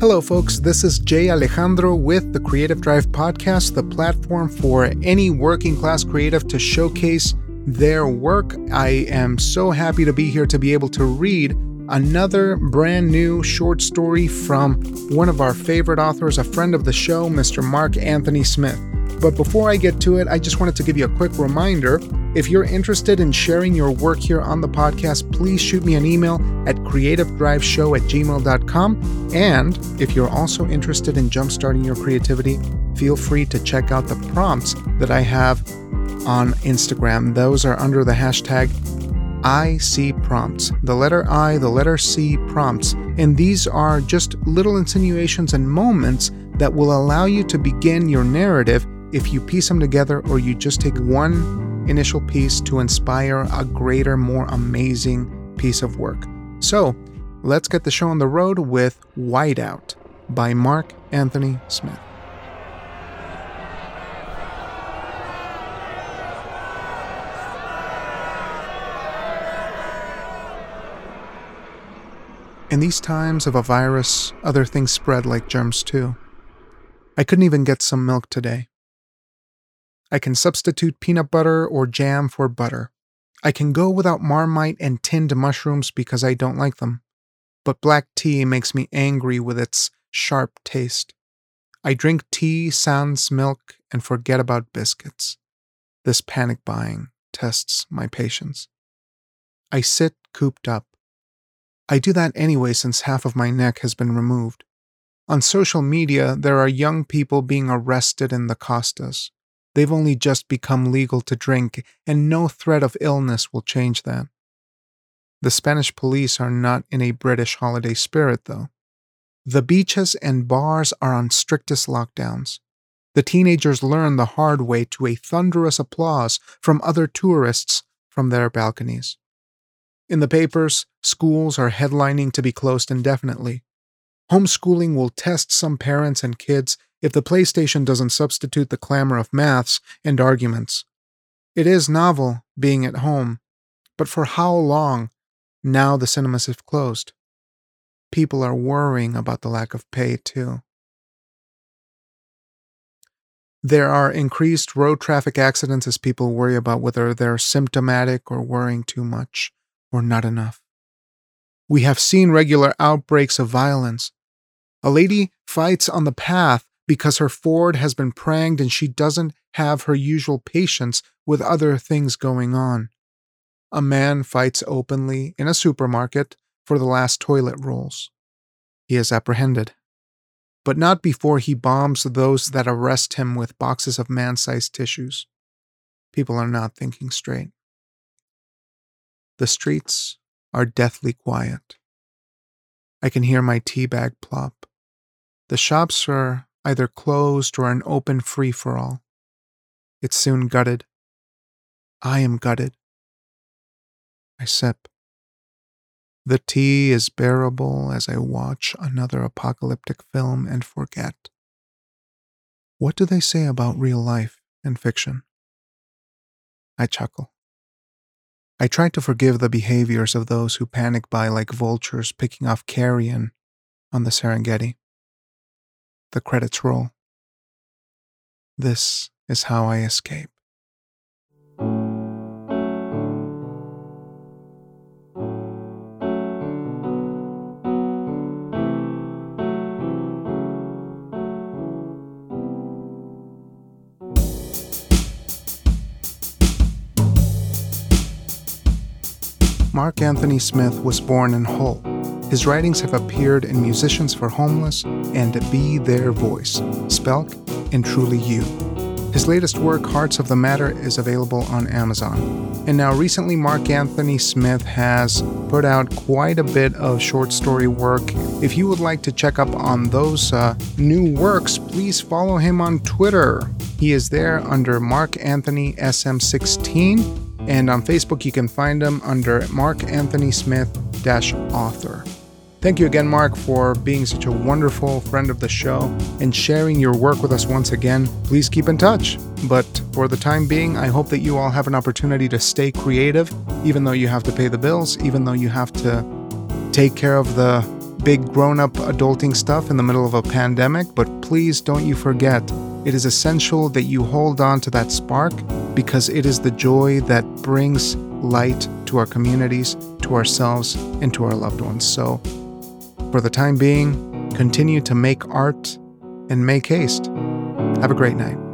Hello, folks. This is Jay Alejandro with the Creative Drive Podcast, the platform for any working class creative to showcase their work. I am so happy to be here to be able to read another brand new short story from one of our favorite authors, a friend of the show, Mr. Mark Anthony Smith. But before I get to it, I just wanted to give you a quick reminder. If you're interested in sharing your work here on the podcast, please shoot me an email at creativedriveshow at gmail.com. And if you're also interested in jumpstarting your creativity, feel free to check out the prompts that I have on Instagram. Those are under the hashtag IC prompts. The letter I, the letter C prompts. And these are just little insinuations and moments that will allow you to begin your narrative if you piece them together or you just take one initial piece to inspire a greater, more amazing piece of work. So, let's get the show on the road with Whiteout by Mark Anthony Smith. In these times of a virus, other things spread like germs too. I couldn't even get some milk today. I can substitute peanut butter or jam for butter. I can go without marmite and tinned mushrooms because I don't like them. But black tea makes me angry with its sharp taste. I drink tea, sans milk, and forget about biscuits. This panic buying tests my patience. I sit cooped up. I do that anyway since half of my neck has been removed. On social media, there are young people being arrested in the Costas. They've only just become legal to drink, and no threat of illness will change that. The Spanish police are not in a British holiday spirit, though. The beaches and bars are on strictest lockdowns. The teenagers learn the hard way to a thunderous applause from other tourists from their balconies. In the papers, schools are headlining to be closed indefinitely. Homeschooling will test some parents and kids if the PlayStation doesn't substitute the clamor of maths and arguments. It is novel being at home, but for how long now the cinemas have closed? People are worrying about the lack of pay, too. There are increased road traffic accidents as people worry about whether they're symptomatic or worrying too much or not enough. We have seen regular outbreaks of violence. A lady fights on the path because her Ford has been pranged and she doesn't have her usual patience with other things going on. A man fights openly in a supermarket for the last toilet rolls. He is apprehended. But not before he bombs those that arrest him with boxes of man sized tissues. People are not thinking straight. The streets are deathly quiet. I can hear my tea bag plop. The shops are either closed or an open free for all. It's soon gutted. I am gutted. I sip. The tea is bearable as I watch another apocalyptic film and forget. What do they say about real life and fiction? I chuckle. I try to forgive the behaviors of those who panic buy like vultures picking off carrion on the Serengeti. The credits roll. This is how I escape. Mark Anthony Smith was born in Hull, his writings have appeared in Musicians for Homeless and Be Their Voice, Spelk, and Truly U. His latest work, Hearts of the Matter, is available on Amazon. And now, recently, Mark Anthony Smith has put out quite a bit of short story work. If you would like to check up on those uh, new works, please follow him on Twitter. He is there under Mark Anthony SM16. And on Facebook, you can find him under Mark Anthony Smith author. Thank you again, Mark, for being such a wonderful friend of the show and sharing your work with us once again. Please keep in touch. But for the time being, I hope that you all have an opportunity to stay creative, even though you have to pay the bills, even though you have to take care of the big grown up adulting stuff in the middle of a pandemic. But please don't you forget, it is essential that you hold on to that spark because it is the joy that brings light to our communities, to ourselves, and to our loved ones. So, for the time being, continue to make art and make haste. Have a great night.